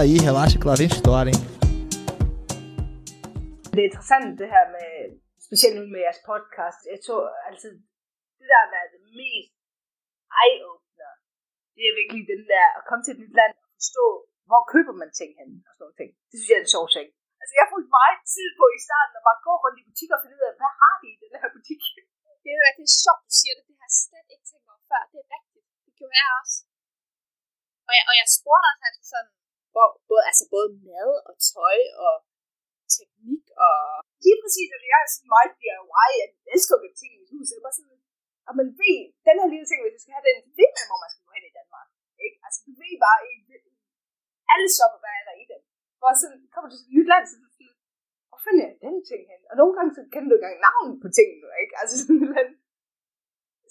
Anota aí, relaxa que lá vem história, hein? Det er interessant det her med, specielt nu med jeres podcast, jeg tror altid, det der har været det mest eye-opener, det er virkelig den der, at komme til et nyt land og forstå, hvor køber man ting hen, og sådan nogle ting. Det synes jeg er en sjov ting. Altså, jeg brugte meget tid på i starten at bare gå rundt i butikker og finde ud af, hvad har de i den her butik? Det er jo det er sjovt, du siger det. Det har jeg slet ikke tænkt over før. Det er rigtigt. Det gjorde jeg også. Og jeg, og jeg spurgte også altid sådan, hvor, både, altså både mad og tøj og teknik og... Lige præcis, altså at jeg er sådan meget DIY, jeg elsker at ting i huset. Jeg er bare sådan, og man ved, den her lille ting, hvis du skal have den, så ved man, hvor man skal gå hen i Danmark. Ikke? Altså, du ved bare, i, alle shopper, hvad er der i dem. Og så kommer du til et nyt land, så du sådan, hvor finder jeg den ting hen? Og nogle gange, så kender du ikke engang navnet på tingene, ikke? Altså sådan en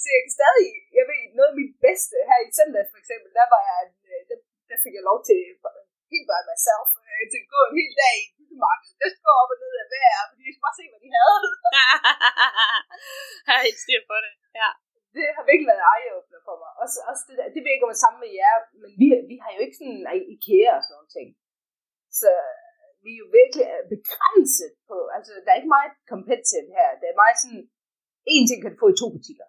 Så jeg kan stadig, jeg ved, noget af mit bedste her i søndag for eksempel, der var jeg, øh, der, der fik jeg lov til helt by myself, øh, til at gå en hel dag i byggemarkedet. Jeg skulle op og ned af hver, fordi jeg skulle bare se, hvad de havde. jeg har helt styr på det, ja. Det har virkelig været eye-opener for mig. Også, også det, der, det ved jeg ikke om det samme med jer, men vi, vi har jo ikke sådan IKEA og sådan nogle ting. Så vi er jo virkelig begrænset på, altså der er ikke meget competitive her. Det er meget sådan, en ting kan du få i to butikker.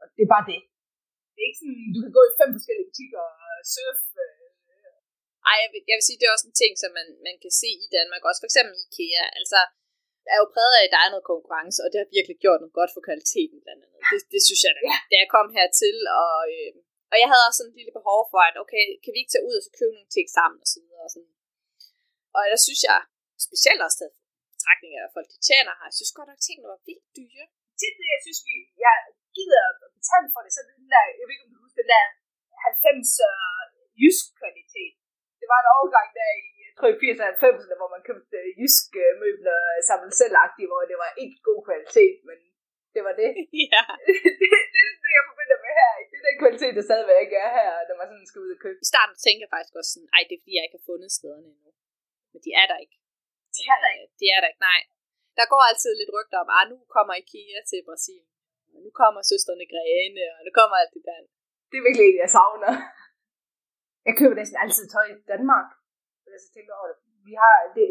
Og det er bare det. Det er ikke sådan, du kan gå i fem forskellige butikker og surfe. Øh. Ej, jeg vil, jeg vil sige, det er også en ting, som man, man kan se i Danmark. Også for eksempel IKEA. Altså, er jo præget af, at der er noget konkurrence, og det har virkelig gjort noget godt for kvaliteten blandt andet. Det, det synes jeg da, da jeg kom hertil. Og, øh, og jeg havde også sådan et lille behov for, at okay, kan vi ikke tage ud og så købe nogle ting sammen og så videre. Og, sådan. og der synes jeg, specielt også taget betragtning af, folk de tjener her, jeg synes godt nok, at tingene var vildt dyre. Tit det, jeg synes, vi, jeg gider at betale for det, så den der, jeg ved ikke, om du husker, den der 90 uh, jysk kvalitet. Det var en overgang der i jeg tror i 80'erne og 90'erne, hvor man købte uh, jyske møbler samlet selvagtige, hvor det var ikke god kvalitet, men det var det. Ja. det, det, det, jeg forbinder med her. Det er den kvalitet, der stadigvæk er her, når man sådan skal ud og købe. I starten tænker jeg faktisk også sådan, ej, det er fordi, jeg ikke har fundet stederne endnu. Men de er der ikke. De er der ikke. De er der ikke, nej. Der går altid lidt rygter om, at nu kommer IKEA til Brasilien. Og nu kommer søsterne Grene, og nu kommer alt det der. Det er virkelig en, jeg savner. Jeg køber næsten altid tøj i Danmark. Jeg så tænker over det. Vi har det,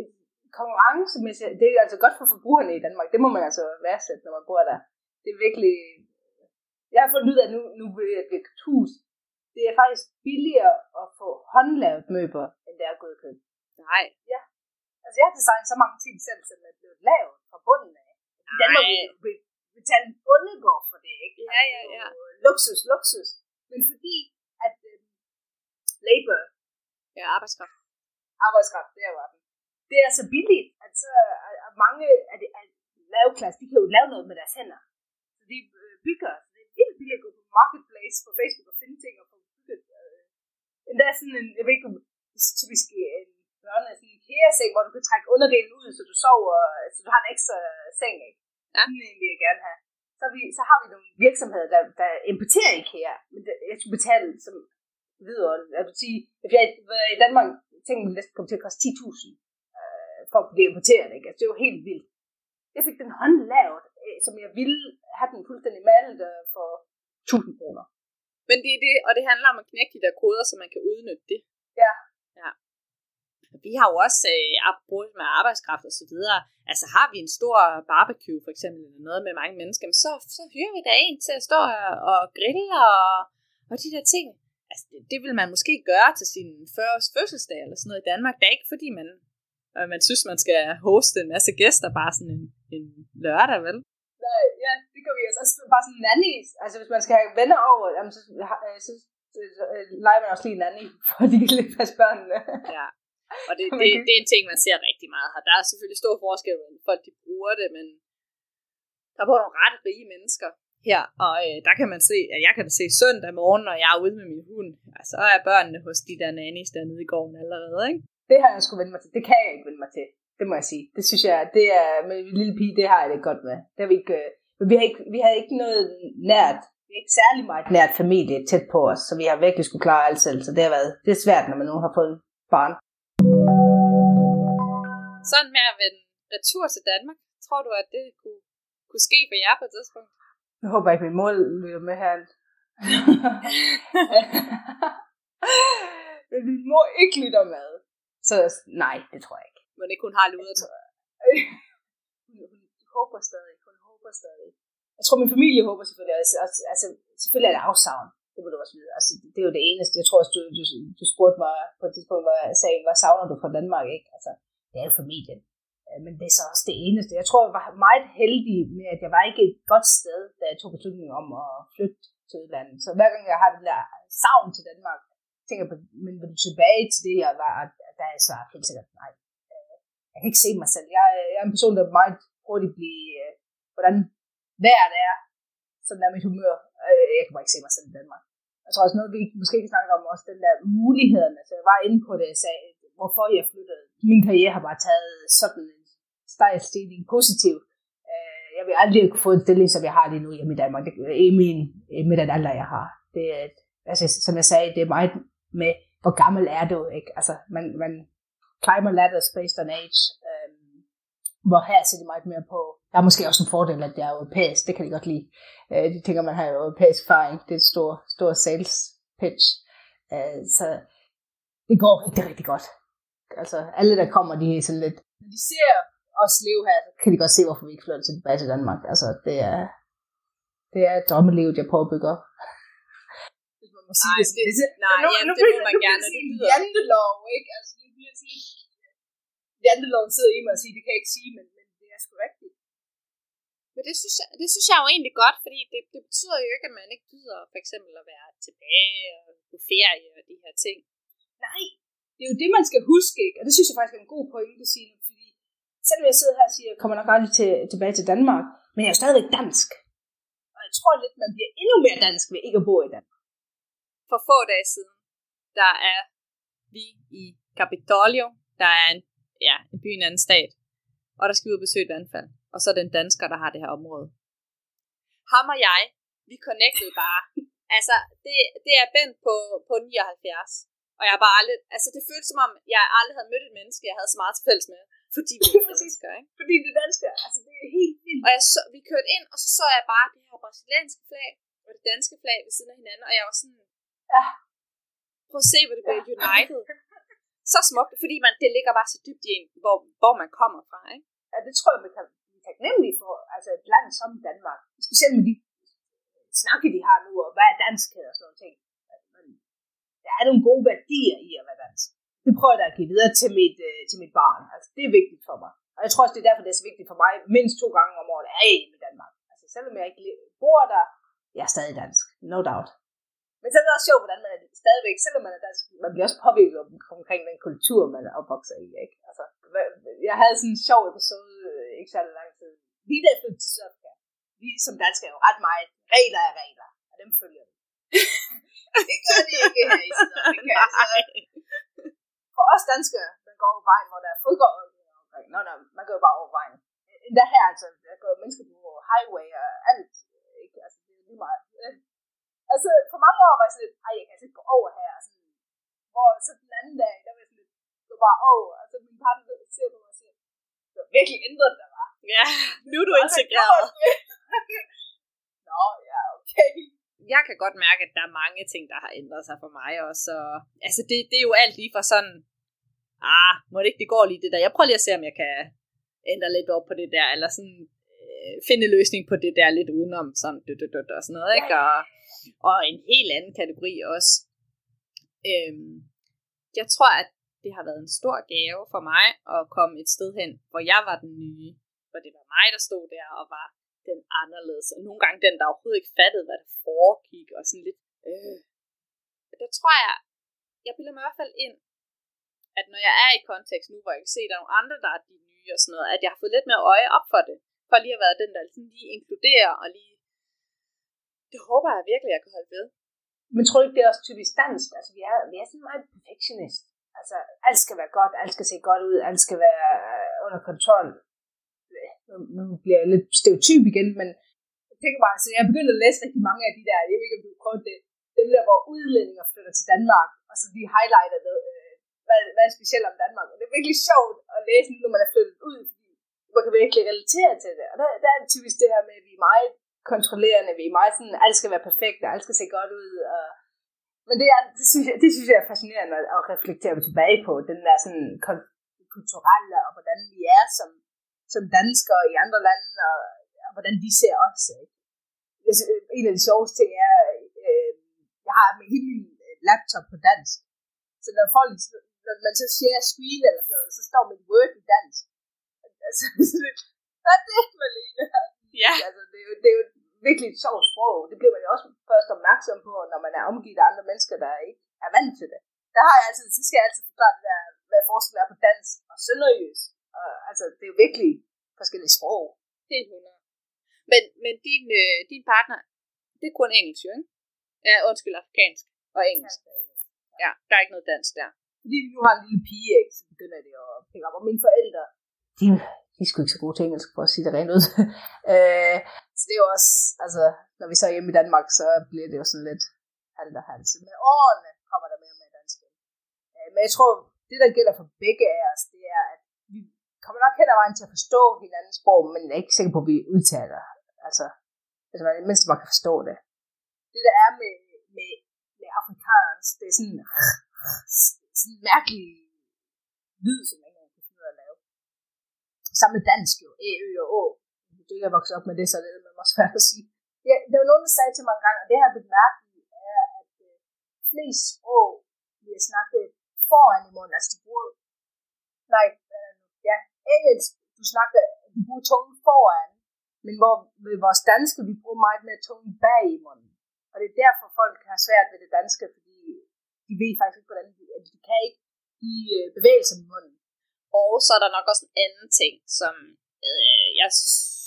konkurrencemæssigt, det er altså godt for forbrugerne i Danmark. Det må man altså værdsætte, når man bor der. Det er virkelig... Jeg har fundet ud af, at nu, nu vil jeg blive hus. Det er faktisk billigere at få håndlavet møbler, end det er at gå købe. Nej. Ja. Altså, jeg har designet så mange ting selv, som er blevet lavet fra bunden af. I Danmark vil betale en bundegård for det, ikke? Ja, ja, ja. Altså, luksus, luksus. Men fordi, labor, Ja, arbejdskraft. arbejdskraft, det er jo den. Det er så billigt, at så at mange af de af lavklasse, de kan jo lave noget med deres hænder. Så de øh, bygger, så det er vildt billigt at gå på Marketplace på Facebook og finde ting og få bygget. Øh, endda sådan en, jeg ved ikke, det er typisk en børne, sådan en kæreseng, hvor du kan trække underdelen ud, så du sover, så du har en ekstra seng, ikke? Ja. Den vil jeg gerne have. Så, vi, så har vi nogle virksomheder, der, der importerer IKEA, men det, jeg skulle betale som videre. Jeg vil sige, hvis jeg var i Danmark, tænkte jeg næsten kom til at koste 10.000 øh, for at blive importeret, ikke? Altså, det var helt vildt. Jeg fik den håndlavet, øh, som jeg ville have den fuldstændig malet øh, for 1000 kroner. Men det er det, og det handler om at knække de der koder, så man kan udnytte det. Ja. Ja. Vi har jo også, øh, apropos med arbejdskraft og så videre, altså har vi en stor barbecue for eksempel, eller noget med mange mennesker, så, så hyrer vi da en til at stå og grille og, og de der ting. Altså, det, det vil man måske gøre til sin 40-års fødselsdag eller sådan noget i Danmark. Det er ikke fordi, man, øh, man synes, man skal hoste en masse gæster bare sådan en, en lørdag, vel? Nej, ja, det gør vi også. Altså, bare sådan nannies. Altså, hvis man skal have venner over, jamen, så, øh, så øh, leger man også lige en nanny, for de kan lidt passe børnene. Ja. Og det, det, det er en ting, man ser rigtig meget her. Der er selvfølgelig stor forskel, hvordan folk de bruger det, men der bor nogle ret rige mennesker her, og øh, der kan man se, at jeg kan se søndag morgen, når jeg er ude med min hund, og så er børnene hos de der nannies dernede i gården allerede, ikke? Det har jeg sgu vende mig til. Det kan jeg ikke vende mig til. Det må jeg sige. Det synes jeg, det er med en lille pige, det har jeg det godt med. Det har vi ikke, øh, vi har ikke, vi har ikke noget nært, vi har ikke særlig meget nært familie tæt på os, så vi har virkelig skulle klare alt selv, så det har været, det er svært, når man nu har fået barn. Sådan med at vende retur til Danmark, tror du, at det kunne, kunne ske for jer på et tidspunkt? Jeg håber ikke, min mor lytter med her. Men min mor ikke lytter med. Så nej, det tror jeg ikke. Men ikke hun har luret Altså, hun, hun håber stadig, hun håber stadig. Jeg tror, min familie håber selvfølgelig, altså, altså, altså selvfølgelig er det afsavn. Det må du også vide. Altså, det er jo det eneste. Jeg tror også, du, du, du spurgte mig på et tidspunkt, hvor jeg sagde, hvad savner du fra Danmark, ikke? Altså, det er jo familien. Øh, men det er så også det eneste. Jeg tror, jeg var meget heldig med, at jeg var ikke et godt sted, da jeg tog beslutningen om at flytte til udlandet. Så hver gang jeg har den der savn til Danmark, tænker jeg på, men vil du tilbage til det, jeg var, der er så helt sikkert nej. Øh, jeg kan ikke se mig selv. Jeg, er- jeg er en person, der meget hurtigt bliver, hvordan vejret er, sådan er mit humør. Jeg kan bare ikke se mig selv i Danmark. Jeg tror også noget, vi måske kan snakke om, også den der mulighederne. Så jeg var inde på det, jeg sagde, hvorfor jeg flyttede. Min karriere har bare taget sådan stejlstigning positiv. Øh, Jeg vil aldrig kunne få en stilling, som jeg har lige nu hjemme i Danmark. Det, i min, i med den alder, jeg har. Det, er, altså, som jeg sagde, det er meget med, hvor gammel er du, ikke? Altså, man, man climber ladders based on age. øh, hvor her ser det meget mere på, der er måske også en fordel, at det er europæisk, det kan jeg godt lide. Øh, de tænker, man har europæisk erfaring, det er et stor, stor sales pitch. Øh, så det går rigtig, rigtig godt. Altså, alle der kommer, de er sådan lidt, når de ser os leve her, så kan de godt se, hvorfor vi ikke flytter tilbage til Danmark. Altså, det er, det er drømmelivet, jeg prøver at bygge op. Hvis man må sige Nej, sådan. det- nej, nu, ja, nu, det må man nu gerne, det det lyder- jantelov, ikke? Altså, det bliver sådan lidt... Janteloven sidder i mig og siger, det kan jeg ikke sige, men, men det er sgu rigtigt. Men det synes, jeg, det synes jeg jo egentlig godt, fordi det, det betyder jo ikke, at man ikke gider for eksempel at være tilbage og på ferie og de her ting. Nej, det er jo det, man skal huske, ikke? Og det synes jeg faktisk er en god pointe, Signe, fordi selvom jeg sidder her og siger, jeg kommer nok aldrig til, tilbage til Danmark, men jeg er stadigvæk dansk. Og jeg tror lidt, man bliver endnu mere dansk ved ikke at bo i Danmark. For få dage siden, der er vi i Capitolio, der er en, ja, en by i en anden stat, og der skal vi ud og besøge et vandfald. Og så er det en dansker, der har det her område. Ham og jeg, vi connectede bare. altså, det, det er Bent på, på 79. Og jeg har bare aldrig, altså det føltes som om, jeg aldrig havde mødt et menneske, jeg havde så meget til fælles med. Fordi vi er danskere, ikke? Fordi det er dansker, altså det er helt vildt. Og jeg så, vi kørte ind, og så så jeg bare det her brasilianske flag, og det danske flag ved siden af hinanden, og jeg var sådan, Ja. prøv at se, hvor det bliver united. Så smukt, fordi man, det ligger bare så dybt i en, hvor, hvor man kommer fra, ikke? Ja, det tror jeg, man kan taknemmelig for, altså et land som Danmark. Specielt med de snakke, de har nu, og hvad er danskhed og sådan noget ting. Men der er nogle gode værdier i at være dansk. Det prøver jeg da at give videre til mit, øh, til mit barn. Altså, det er vigtigt for mig. Og jeg tror også, det er derfor, det er så vigtigt for mig, mindst to gange om året er jeg hjemme i Danmark. Altså, selvom jeg ikke bor der, jeg er stadig dansk. No doubt. Men så er det også sjovt, hvordan man er stadigvæk, selvom man er dansk, man bliver også påvirket om, omkring den kultur, man er opvokset i. Ikke? Altså, jeg havde sådan en sjov episode, øh, ikke særlig lang tid. Lige da jeg flyttede til Sydafrika. Vi som danskere er jo ret meget, regler er regler, og dem følger vi. det gør de ikke her i Sydafrika. Altså, for os danskere, man går over vejen, hvor der er fodgård. Nå, nå, man går bare over vejen. Endda her, altså, der går mennesker på highway og alt. Ikke? Altså, det er lige meget. Altså, for mange år var jeg sådan lidt, ej, jeg kan altså ikke gå over her. Sådan, hvor så den anden dag, der var jeg sådan lidt, gå bare over. Altså, min partner ser på mig og siger, du har virkelig ændret dig, var. Ja, nu er du integreret. Nå, ja, okay. Jeg kan godt mærke, at der er mange ting, der har ændret sig for mig også. Og, altså, det, det er jo alt lige fra sådan, ah, må det ikke, det går lige det der. Jeg prøver lige at se, om jeg kan ændre lidt op på det der, eller sådan øh, finde en løsning på det der lidt udenom, sådan død, død, død, og sådan noget, ikke? Og, og en helt anden kategori også. Øhm, jeg tror, at det har været en stor gave for mig at komme et sted hen, hvor jeg var den nye, hvor det var mig, der stod der og var den anderledes, og nogle gange den, der overhovedet ikke fattede, hvad der foregik, og sådan lidt, øh. Der tror jeg, jeg bilder mig i hvert fald ind, at når jeg er i kontekst nu, hvor jeg kan se, at der er nogle andre, der er de nye og sådan noget, at jeg har fået lidt mere øje op for det, for lige at være den, der sådan lige inkluderer, og lige, det håber jeg virkelig, jeg kan holde ved. Men tror du ikke, det er også typisk dansk? Altså, vi er, vi er sådan meget perfectionist. Altså, alt skal være godt, alt skal se godt ud, alt skal være øh, under kontrol. Nu, bliver jeg lidt stereotyp igen, men jeg tænker bare, så jeg begyndte at læse rigtig mange af de der, jeg ved ikke, om du har prøvet det, dem der, hvor udlændinge flytter til Danmark, og så de highlighter det, øh, hvad, hvad er specielt om Danmark. Og det er virkelig sjovt at læse, når man er flyttet ud, man kan virkelig relatere til det. Og der, der er det typisk det her med, at vi er meget kontrollerende, vi er meget sådan, alt skal være perfekt, og alt skal se godt ud, og Men det, er, det, synes jeg, det synes jeg er fascinerende at, at reflektere tilbage på, den der sådan kulturelle, og hvordan vi er som, som danskere i andre lande, og, og hvordan de ser os. Ikke? En af de sjoveste ting er, øh, jeg har med hele min laptop på dansk. Så når folk, når man så siger screen eller sådan noget, så står mit Word i dansk. Altså, hvad er det, Malene? Ja. Altså, det, er jo, det er jo virkelig et sjovt sprog. Det bliver man jo også først opmærksom på, når man er omgivet af andre mennesker, der ikke er vant til det. Der har jeg altid, så skal jeg altid forklare der, hvad forskellen er på dansk og sønderjysk. Og, altså, det er jo virkelig forskellige sprog. Helt 100. Men, men din, øh, din partner, det er kun engelsk, jo, ikke? Ja, undskyld, afrikansk og engelsk. Ja, der er ikke noget dansk der. Fordi vi nu har en lille pige, ikke, så begynder det at pikke op. Og mine forældre, de, de er sgu ikke så gode til engelsk, for at sige det rent ud. øh, så det er jo også, altså, når vi så er hjemme i Danmark, så bliver det jo sådan lidt halvt og halvt. Med årene kommer der mere med dansk. Øh, men jeg tror, det der gælder for begge af os, det er, at kommer nok hen ad vejen til at forstå hinandens sprog, men jeg er ikke sikker på, at vi udtaler. Altså, altså man, mindst man kan forstå det. Det der er med, med, med afrikansk, det er sådan, sådan en mærkelig lyd, som man kan finde at lave. Sammen med dansk jo, æ, ø og å. Hvis du ikke er vokset op med det, så er det man også svært at sige. Ja, der var nogen, der sagde til mig en gang, og det har jeg bemærket, er, at øh, flest sprog bliver snakket foran i munden, altså de bruger, nej, øh, engelsk, du snakker, du bruger tungen foran, men hvor med vores danske, vi bruger meget mere tungen bag i munden. Og det er derfor, folk har svært ved det danske, fordi de ved faktisk ikke, hvordan de, altså, de kan ikke de øh, bevægelser i munden. Og så er der nok også en anden ting, som øh, jeg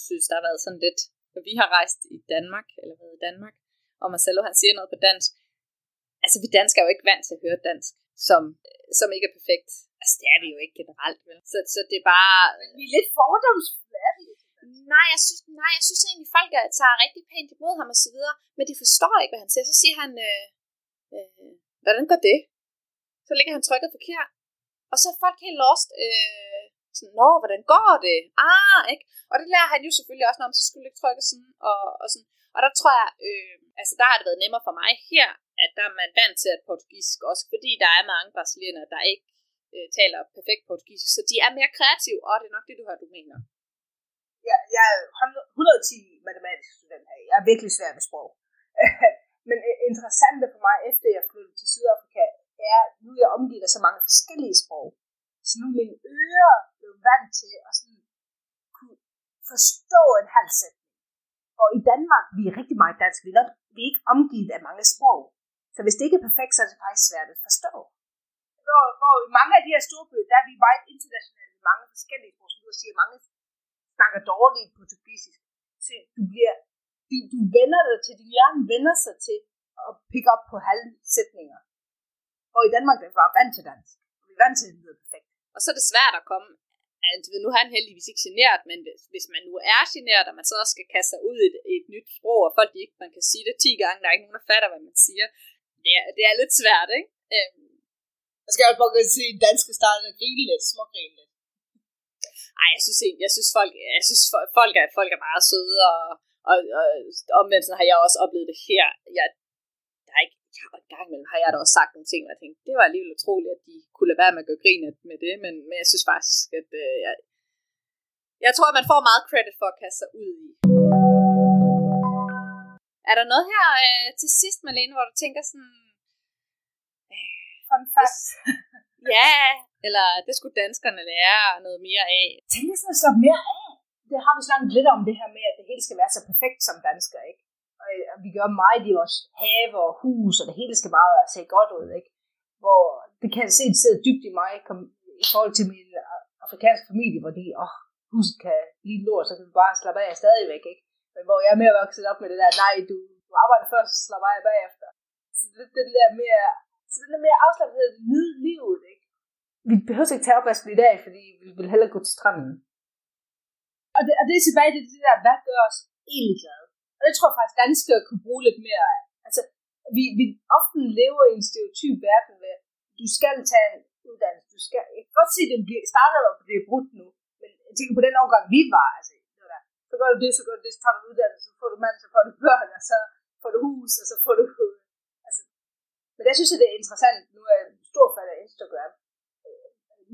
synes, der har været sådan lidt, vi har rejst i Danmark, eller været i Danmark, og Marcelo han siger noget på dansk. Altså, vi danskere er jo ikke vant til at høre dansk, som, som ikke er perfekt. Altså, det er vi jo ikke generelt, vel? Så, så det er bare... Men vi er lidt fordomsfulde, er vi Nej, jeg synes, nej, jeg synes egentlig, folk er, tager rigtig pænt imod ham og så videre, men de forstår ikke, hvad han siger. Så siger han, øh, øh, hvordan går det? Så ligger han trykket forkert. Og så er folk helt lost. Øh, sådan, nå, hvordan går det? Ah, ikke? Og det lærer han jo selvfølgelig også, når man så skulle ikke trykke sådan, og, og sådan. Og der tror jeg, øh, altså der har det været nemmere for mig her, at der er man vant til at portugisisk også, fordi der er mange brasilianere, der ikke øh, taler perfekt portugisisk, så de er mere kreative, og det er nok det, du har, du mener. Ja, jeg er 110 matematisk student her. Jeg er virkelig svær med sprog. Men øh, interessant for mig, efter jeg flyttede til Sydafrika, er, at nu er jeg omgivet af så mange forskellige sprog. Så nu er mine ører blevet vant til at sådan kunne forstå en halv sætning. Og i Danmark, vi er rigtig meget dansk. Vi er ikke omgivet af mange sprog. Så hvis det ikke er perfekt, så er det faktisk svært at forstå. Hvor, hvor i mange af de her store byer, der er vi meget internationale i mange forskellige sprog, som du siger, mange snakker dårligt portugisisk. Så du bliver, du, du vender dig til, din hjerne vender sig til at pick op på halve sætninger. Og i Danmark er vi bare vant til dansk. Vi er vant til, at det lyder perfekt. Og så er det svært at komme altså, nu er han heldigvis ikke generet, men hvis, hvis man nu er generet, og man så også skal kaste sig ud i et, et nyt sprog, og folk ikke, man kan sige det 10 gange, der er ikke nogen, der fatter, hvad man siger, det er, det er lidt svært, ikke? Øhm. Jeg skal også bare se en dansk starte og grine lidt, smågrine lidt. Ej, jeg synes jeg synes folk, jeg synes folk er, folk er meget søde, og, og, og omvendt har jeg også oplevet det her. Jeg, der er ikke, ja, en gang imellem har jeg da også sagt nogle ting, og jeg tænkte, det var alligevel utroligt, at de kunne lade være med at gøre grin med det, men, men jeg synes faktisk, at øh, jeg, jeg tror, at man får meget credit for at kaste sig ud i. Er der noget her øh, til sidst, Malene, hvor du tænker sådan... Øh, Fun fact. ja, eller det skulle danskerne lære noget mere af. Tænk sådan at slappe mere af. Det har vi snakket lidt om det her med, at det hele skal være så perfekt som dansker, ikke? Og vi gør meget i vores have og hus, og det hele skal bare se godt ud, ikke? Hvor det kan se, det sidder dybt i mig kom, i forhold til min afrikanske familie, hvor de, åh, oh, huset kan lige lort, så kan vi bare slappe af stadigvæk, ikke? Men hvor jeg er mere vokset op med det der, nej, du, du arbejder først, så slap af bagefter. Så det, det der mere, så det der mere afslappethed, nyde livet, ikke? Vi behøver ikke tage opvasken i dag, fordi vi vil hellere gå til stranden. Og det, og det er tilbage til det der, hvad gør os egentlig glade? Og det tror jeg faktisk, danskere kunne bruge lidt mere af. Altså, vi, vi ofte lever i en stereotyp verden med, du skal tage en uddannelse, du skal, jeg kan godt se, at det starter op, det er brudt nu, men jeg tænker på den årgang, vi var, altså, så gør du det, så gør du det, så tager du uddannelse, så får du mand, så får du børn, og så får du hus, og så får du, altså, men jeg synes, at det er interessant. Nu er jeg stor fan af Instagram.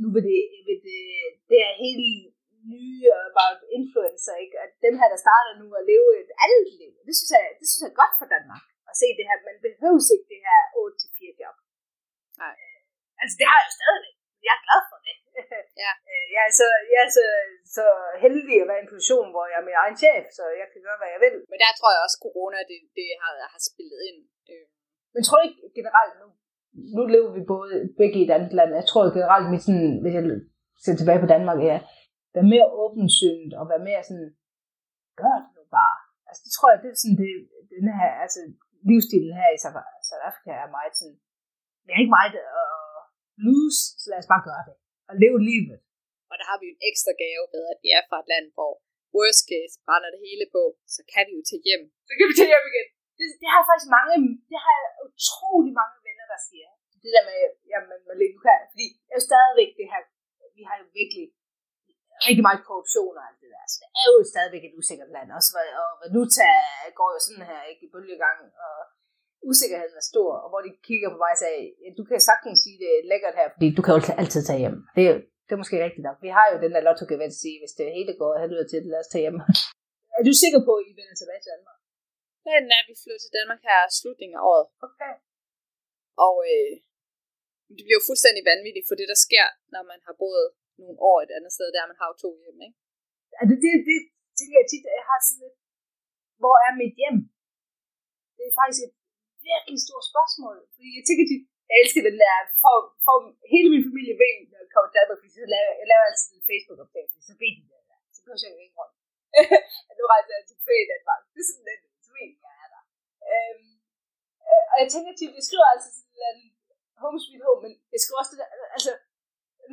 Nu vil det, vil det, det er helt nye about influencer, ikke? At dem her, der starter nu at leve et andet liv. Det synes jeg, det synes jeg er godt for Danmark. At se det her. Man behøver ikke det her 8-4 job. Nej. Øh, Altså, det har jeg jo stadigvæk. Jeg er glad for det. Ja. Øh, jeg er, så, jeg er så, så heldig at være i en position, hvor jeg er min egen chef, så jeg kan gøre, hvad jeg vil. Men der tror jeg også, corona det, det har, har spillet ind. Øh. Men tror du ikke generelt nu, nu lever vi både begge i et andet land, jeg tror generelt, mit sådan, hvis jeg ser tilbage på Danmark, er, være mere åbensynet og være mere sådan, gør det nu bare. Altså det tror jeg, det er sådan, det, den her, altså livsstilen her i South Africa er meget sådan, det er ikke meget at lose, så lad os bare gøre det. Og leve livet. Og der har vi en ekstra gave ved, at vi er fra et land, hvor worst case brænder det hele på, så kan vi jo tage hjem. Så kan vi tage hjem igen. Det, det har faktisk mange, det har utrolig mange venner, der siger. Det der med, jamen, Malene, du kan, fordi det er jo stadigvæk det her, vi har jo virkelig rigtig meget korruption og alt det der. Så det er jo stadigvæk et usikkert land. Også, og valuta går jo sådan her, ikke i bølgegang, og usikkerheden er stor, og hvor de kigger på mig og "Ja, du kan sagtens sige, det er lækkert her, fordi du kan jo altid tage hjem. Det er, det er måske rigtigt nok. Vi har jo den der lotto gevinst at sige, hvis det hele går helvede til, lad os tage hjem. er du sikker på, at I vender tilbage til Danmark? Planen er, at vi flytter til Danmark her slutningen af året. Okay. Og øh, det bliver jo fuldstændig vanvittigt for det, der sker, når man har boet nogle år et andet sted, der man har jo to hjem, ikke? Altså, det, det tænker jeg tit, jeg har sådan lidt, hvor er mit hjem? Det er faktisk et virkelig stort spørgsmål. Fordi jeg tænker tit, jeg elsker den der, for, for hele min familie ved, når jeg kommer til Danmark, fordi så laver, jeg laver altid en Facebook-opdatering, så ved de det der. Så behøver jeg ikke rundt. at nu rejser jeg til i Danmark. Det er sådan lidt, så ved jeg er der. Øhm, øh, og jeg tænker tit, jeg skriver altid sådan en home sweet home, men jeg skriver også det der, altså,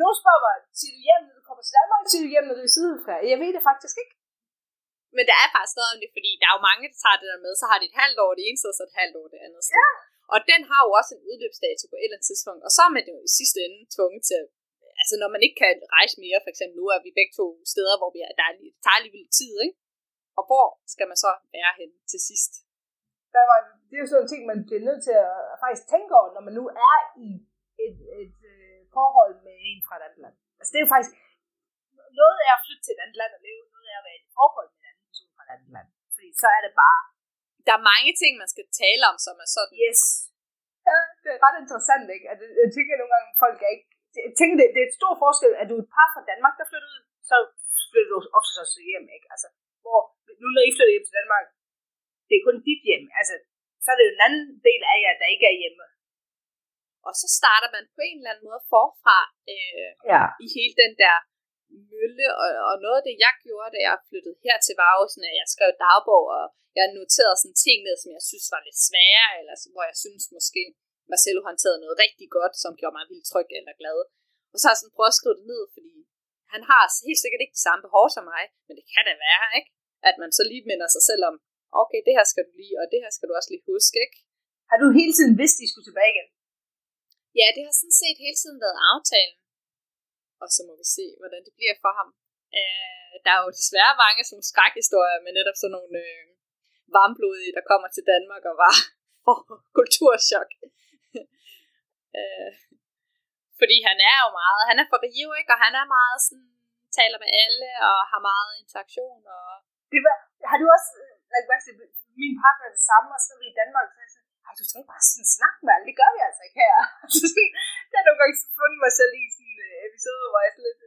nogen spørger mig, siger du hjem, når du kommer til Danmark, siger du hjem, når du er i Sydafrika? Jeg ved det faktisk ikke. Men der er faktisk noget om det, fordi der er jo mange, der tager det der med, så har de et halvt år det ene sted, så et halvt år det andet sted. Ja. Og den har jo også en udløbsdato på et eller andet tidspunkt, og så er man jo i sidste ende tvunget til, at- altså når man ikke kan rejse mere, for eksempel nu er vi begge to steder, hvor vi er, der er, lige- tager alligevel tid, ikke? Og hvor skal man så være hen til sidst? Der var, det er jo sådan en ting, man bliver nødt til at faktisk tænke over, når man nu er i et, et øh, forhold med en fra et andet land. Altså det er jo faktisk, noget er at flytte til et andet land og leve, noget er at være i et forhold med en anden person fra et andet land. Fordi så er det bare, Der er mange ting, man skal tale om, som er sådan, yes. Ja, det er ret interessant, ikke? At, jeg tænker nogle gange, folk er ikke, jeg tænker, det, det er et stor forskel, at du er et par fra Danmark, der flytter ud, så flytter du ofte også hjem, ikke? Altså, hvor, nu når I flytter hjem til Danmark, det er kun dit hjem, altså, så er det jo en anden del af jer, der ikke er hjemme. og så starter man på en eller anden måde forfra øh, Ja. i hele den der mølle, og, og noget af det, jeg gjorde, da jeg flyttede hertil, var jo sådan, at jeg skrev dagbog, og jeg noterede sådan ting ned, som jeg synes var lidt svære, eller hvor jeg synes måske, Marcelo håndterede noget rigtig godt, som gjorde mig vildt tryg eller glad. Og så har jeg sådan prøvet at skrive det ned, fordi han har helt sikkert ikke de samme behov som mig, men det kan da være, ikke? At man så lige minder sig selv om, okay, det her skal du lige, og det her skal du også lige huske, ikke? Har du hele tiden vidst, at I skulle tilbage igen? Ja, det har sådan set hele tiden været aftalen. Og så må vi se, hvordan det bliver for ham. Øh, der er jo desværre mange som skrækhistorier med netop sådan nogle øh, varmblodige, der kommer til Danmark og var for kulturschok. øh, fordi han er jo meget, han er for Rio, ikke? Og han er meget sådan, taler med alle og har meget interaktion. Og... Det var, har du også øh, like, hvad, min partner er det samme, og så er vi i Danmark, så jeg du skal ikke bare sådan snakke med alle, det gør vi altså ikke her. Så sådan, der er nogle gange så fundet mig selv i sådan episode, hvor jeg sådan lidt,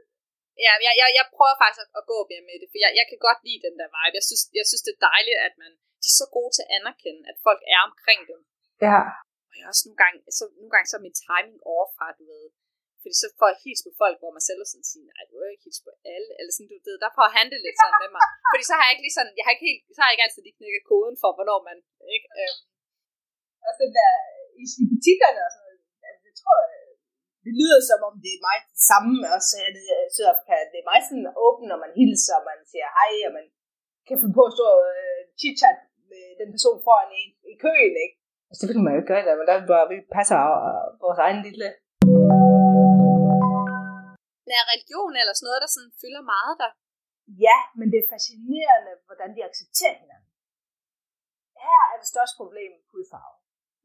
Ja, jeg, jeg, jeg prøver faktisk at, at gå mere med det, for jeg, jeg kan godt lide den der vibe. Jeg synes, jeg synes det er dejligt, at man, de er så gode til at anerkende, at folk er omkring dem. ja, Og jeg også nogle gange, så, nogle gange så er min timing overfra, du ved. Fordi så får jeg hils på folk, hvor man selv er sådan siger, nej, du er ikke hils på alle. Eller sådan, du ved, der får han det lidt sådan med mig. Fordi så har jeg ikke lige sådan, jeg har ikke helt, så har jeg ikke altid lige knækket koden for, hvornår man, ikke? Øhm, og den der, i, butikkerne og sådan noget, altså, jeg tror, øh, det lyder som om det er meget det samme også i Sydafrika. Det er meget sådan åben, når man hilser, og man siger hej, og man kan finde på at stå øh, chit-chat med den person foran i, i køen, ikke? Altså, det vil man jo ikke gøre der, men der er bare, vi passer øh, vores egen lille er religion eller sådan noget, der sådan fylder meget der? Ja, men det er fascinerende, hvordan de accepterer hinanden. Her er det største problem hudfarve.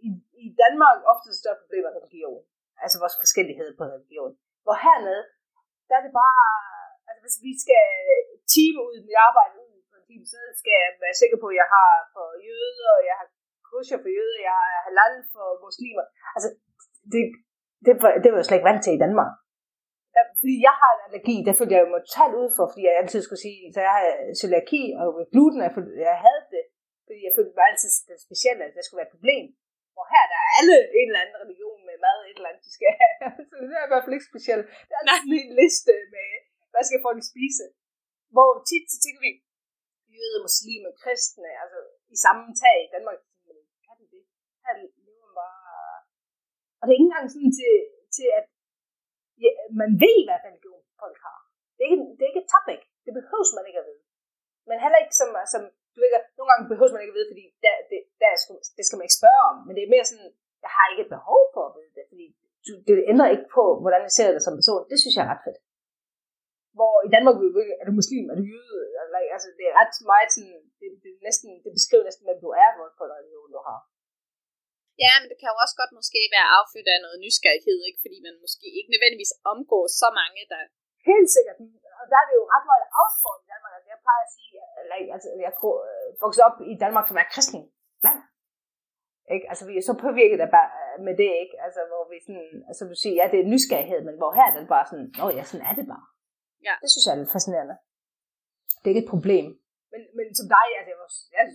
I i, Danmark ofte større problemer med religion. Altså vores forskellighed på religion. Hvor hernede, der er det bare, altså hvis vi skal time ud mit arbejde ud på en time, så skal jeg være sikker på, at jeg har for jøder, og jeg har kosher for jøder, jeg har halal for muslimer. Altså, det, det, var- det var jeg slet ikke vant til i Danmark. Der, fordi jeg har en allergi, der følte jeg jo mig totalt ud for, fordi jeg altid skulle sige, så jeg har cøliaki og gluten, jeg, følte, jeg havde det, fordi jeg følte mig altid det specielle, at det skulle være et problem. Hvor her der er alle en eller anden religion mad, et eller andet, de skal have. så det er i hvert fald ikke specielt. Det er altid en liste med, hvad skal folk spise. Hvor tit så tænker vi, jøder, muslimer, kristne, altså i samme tag i Danmark, kan det det? Her lever bare... Og det er ikke engang sådan til, til at ja, man ved, hvad religion folk har. Det er, ikke, det er ikke et topic. Det behøves man ikke at vide. Men heller ikke som, som du ved, nogle gange behøves man ikke at vide, fordi der, det, der er, sgu- det skal man ikke spørge om. Men det er mere sådan, jeg har ikke et behov for at vide det, fordi det ændrer ikke på, hvordan jeg ser dig som person. Det synes jeg er ret fedt. Hvor i Danmark, vil du ikke- er du muslim, er du jøde, eller, altså det er ret meget sådan, det, det, næsten, det beskriver næsten, hvem du er, hvor for religion du har. Ja, men det kan jo også godt måske være affødt af noget nysgerrighed, ikke? fordi man måske ikke nødvendigvis omgår så mange, der... Helt sikkert. Og der er vi jo ret meget afspurgt i Danmark. Altså, jeg plejer at sige, eller, altså, jeg tror, øh, vokset op i Danmark, som er kristen land. Ikke? Altså, vi er så påvirket af bare, med det, ikke? Altså, hvor vi sådan, altså, du siger, ja, det er nysgerrighed, men hvor her er det bare sådan, nå ja, sådan er det bare. Ja. Det synes jeg er lidt fascinerende. Det er ikke et problem. Men, men som dig, altså, jeg, jeg,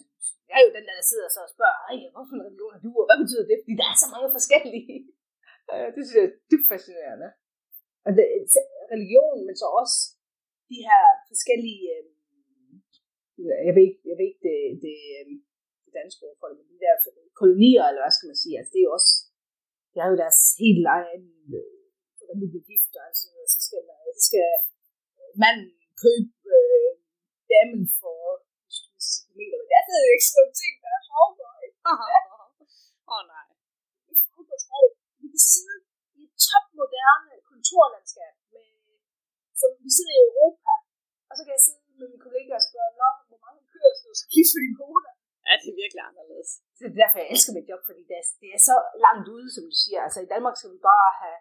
jeg er jo den der, der sidder så og spørger, Ej, hvorfor en religion er du, og hvad betyder det? Fordi der er så mange forskellige. Øh, det synes jeg er dybt fascinerende. Og det, religion, men så også de her forskellige, øh, jeg ved ikke, jeg ved ikke det, det, øh, det danske ord for det, men de der kolonier, eller hvad skal man sige, altså det er jo også, de har jo deres helt egen, øh, bliver gift, og altså, så skal, man, så skal manden købe øh, damen for, kilometer, men jeg ved ikke sådan nogle ting, der er foregår? Åh oh, nej. i fodboldstadion. Vi kan sidde i et topmoderne kontorlandskab, med, som vi sidder i Europa, og så kan jeg sidde med mine kollegaer og spørge, Nå, hvor mange køer skal du så give for din kone? Ja, det er virkelig anderledes. Så det er derfor, jeg elsker mit job, fordi det er, det er så langt ude, som du siger. Altså i Danmark skal vi bare have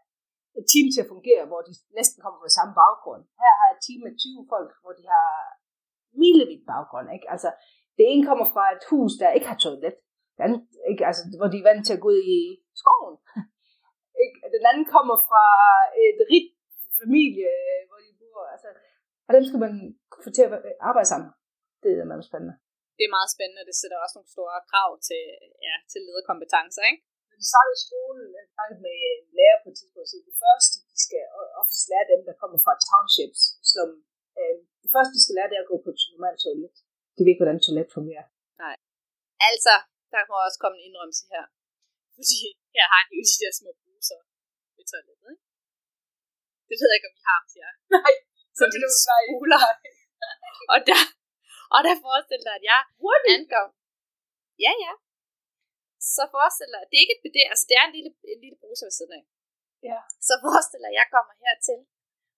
et team til at fungere, hvor de næsten kommer fra samme baggrund. Her har jeg et team med 20 folk, hvor de har milevidt baggrund. Ikke? Altså, det ene kommer fra et hus, der ikke har toilet. Den anden, ikke? Altså, hvor de er vant til at gå ud i skoven. ikke? Den anden kommer fra et rigt familie, hvor de bor. Altså, og dem skal man få til at arbejde sammen. Det er meget spændende. Det er meget spændende, det sætter også nogle store krav til, ja, til lederkompetencer, ikke? når de starter i skolen, jeg har snakket med en lærer på et tidspunkt, så det første, de skal oftest lære dem, der kommer fra townships, som øh, det første, de skal lære, det er at gå på et normalt toilet. De ved ikke, hvordan et toilet fungerer. Altså, der må også komme en indrømmelse her. Fordi her har de jo de der små bruser ved toilettet, ikke? Det ved jeg ikke, om I har, siger. Nej, Så de spuler. og der, og der forestiller dig, at jeg angår. Ja, ja. Så forestil dig, det er ikke et bidet, altså det er en lille, en lille bruser ved siden af. Ja. Så forestil dig, at jeg kommer hertil,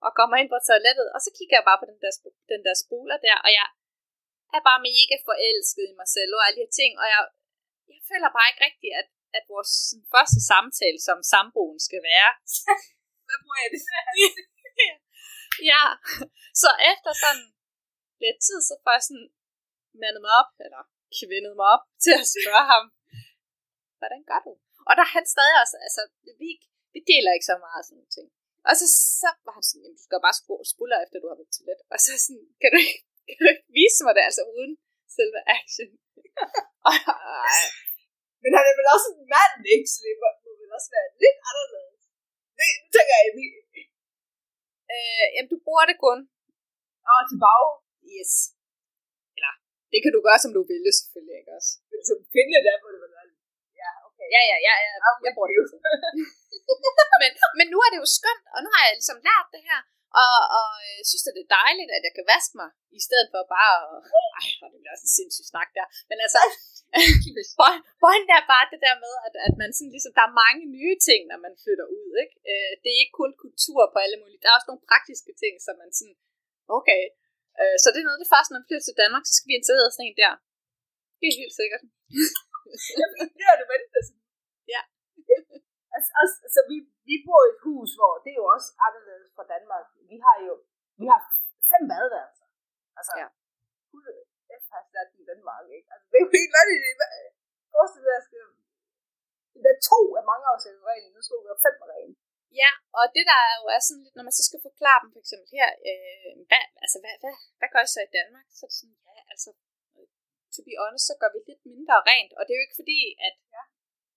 og kommer ind på toilettet, og så kigger jeg bare på den der, den der spuler der, og jeg er bare mega forelsket i mig selv og alle de her ting, og jeg, jeg føler bare ikke rigtigt, at, at vores første samtale som samboen skal være. Hvad bruger jeg det? ja, så efter sådan lidt tid, så får jeg sådan mandet mig op, eller kvindet mig op, til at spørge ham, hvordan gør du? Og der er han stadig også, altså, vi, vi deler ikke så meget sådan nogle ting. Og så, så var han sådan, du skal bare spule efter, du har været til lidt. Og så sådan, kan du, ikke, kan du ikke vise mig det, altså uden selve action? Men han er vel også en mand, ikke? Så det må vel også være lidt anderledes. Det, det tænker jeg ikke. øh, jamen, du bruger det kun. Og til bag. Yes. Eller, det kan du gøre, som du vil, selvfølgelig, ikke også? Men som kvinde, der må det være. Ja, okay. Ja, ja, ja, ja. Jeg bruger det jo. men, men nu er det jo skønt, og nu har jeg ligesom lært det her, og, og jeg synes, at det er dejligt, at jeg kan vaske mig, i stedet for bare at... Ej, hvor er det bliver også en sindssyg snak der. Men altså, point- er bare det der med, at, at man sådan ligesom, der er mange nye ting, når man flytter ud, ikke? Øh, det er ikke kun kultur på alle mulige, der er også nogle praktiske ting, som man sådan, okay, øh, så det er noget det første, når man flytter til Danmark, så skal vi integrere sådan en der. Det er helt sikkert. Det har du ventet. Altså, altså, altså vi, vi bor i et hus, hvor det er jo også anderledes fra Danmark. Vi har jo vi har fem badeværelser. Altså, Ja. Gud, det har sat i Danmark, ikke? Altså, det er jo helt vanvittigt. Forestil dig, at. Det er to af mange år siden reglen, nu skal vi være fem reglen. Ja, og det der er jo er sådan lidt, når man så skal forklare dem for eksempel her, øh, hvad, altså hvad, hvad, hvad gør I så i Danmark? Så er det sådan, ja, altså, øh, to be honest, så gør vi lidt mindre rent, og det er jo ikke fordi, at, Ja.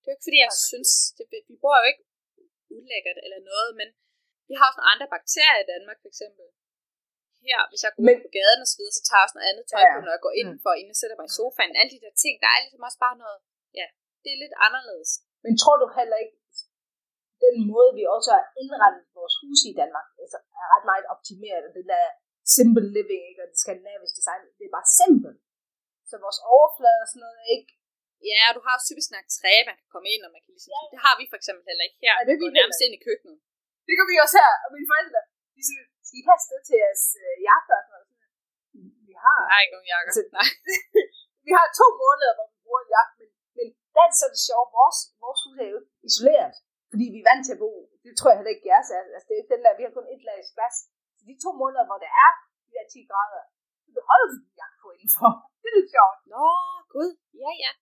det er jo ikke fordi, jeg Ja, synes, det, vi bor jo ikke ulækkert eller noget, men vi har også nogle andre bakterier i Danmark, for eksempel. Her, hvis jeg går Men- ud på gaden og så videre, så tager jeg også noget andet tøj Ja, ja. på, når jeg går ind Mm. for, inden jeg sætter mig i sofaen. Alle de der ting, der er ligesom også bare noget, ja, det er lidt anderledes. Men tror du heller ikke, den måde, vi også har indrettet vores hus i Danmark, altså er ret meget optimeret, og det der simple living, ikke? og det skandinaviske design, det er bare simpelt. Så vores overflade og sådan noget er ikke... Ja, og du har også typisk nok træ, man kan komme ind, og man kan ligesom, Ja. det har vi for eksempel heller ikke her. Nej, det vi nærmest ind i køkkenet. Det gør vi også her, og mine forældre, de er sådan, skal I have sted til jeres øh, jakker og sådan noget? Sådan, Vi har, Jeg har ikke nogen jakker. Altså- Nej. vi har to måneder, hvor vi bruger en jakke, men, men der er det så det sjove, vores, vores hus er jo isoleret, fordi vi er vant til at bo. Det tror jeg heller ikke, jeres er. Altså, det er ikke den der, vi har kun et lag glas. Så de to måneder, hvor det er de der 10 grader, så beholder du din jakke på indenfor. Det er lidt sjovt. Nå, gud. Ja, ja.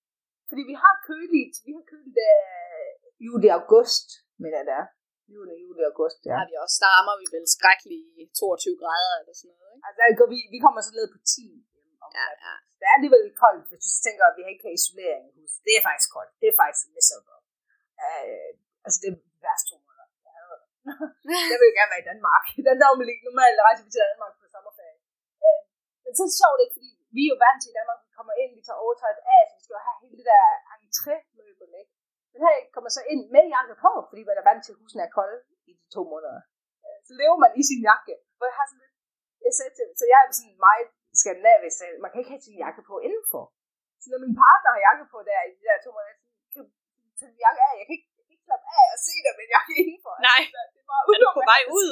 Fordi vi har køligt, vi har køligt øh, juli august, men det er juni, juli, august, Der ja. har vi også, der rammer vi vel skrækkelige 22 grader eller sådan noget, ikke? Altså, der går vi, vi kommer så ned på 10 hjemme om Ja, ja. Det er alligevel koldt, hvis du tænker, at vi ikke kan isolering i huset. Det er faktisk koldt. Det er faktisk miserable. Uh, altså, det er værst to måneder. Jeg hader det. jeg vil jo gerne være i Danmark. Den der normalt, normalt rejse vi til Danmark på sommerferie. Uh, men så er det sjovt ikke, fordi vi er jo vant til i Danmark, vi kommer ind, vi tager overtøjet af, så vi skal jo have hele det der entré-møbel, ikke? Men her kommer så ind med jakke på, fordi man er vant til, at husene er kolde i de to måneder. Øh, så lever man i sin jakke. Hvor jeg har sådan lidt, jeg sagde til, så jeg er sådan meget skandinavisk, så man kan ikke have sin jakke på indenfor. Så når min partner har jakke på der i de der to måneder, så kan du tage jakke af. Jeg kan ikke, jeg kan ikke slappe af og se dig med en jakke indenfor. Nej. Altså, det er bare Er du på vej ud?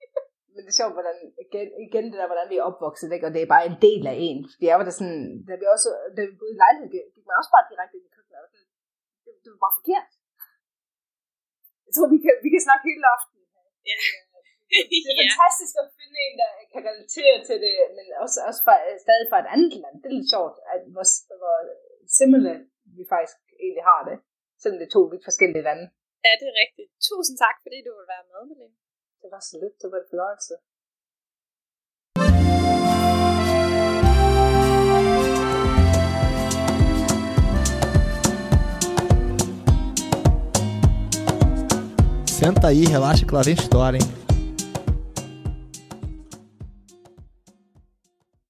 Men det er sjovt, hvordan, igen, igen det der, hvordan vi er opvokset, ikke? og det er bare en del af en. Fordi jeg var der sådan, da vi også, da vi boede i lejlighed, gik man også bare direkte ind i køkkenet. og sådan, Det, det var bare forkert. Jeg tror, vi kan, vi kan snakke hele aften. Ja. Det er Ja. fantastisk at finde en, der kan relatere til det, men også, også fra, stadig fra et andet land. Det er lidt sjovt, at hvor, hvor simile vi faktisk egentlig har det. Selvom det er to vidt forskellige lande. Ja, det er rigtigt. Tusind tak, fordi du vil være med, Malene. Det var så lidt, det var et fornøjelse. Senta aí, relaxa que lá vem história, hein?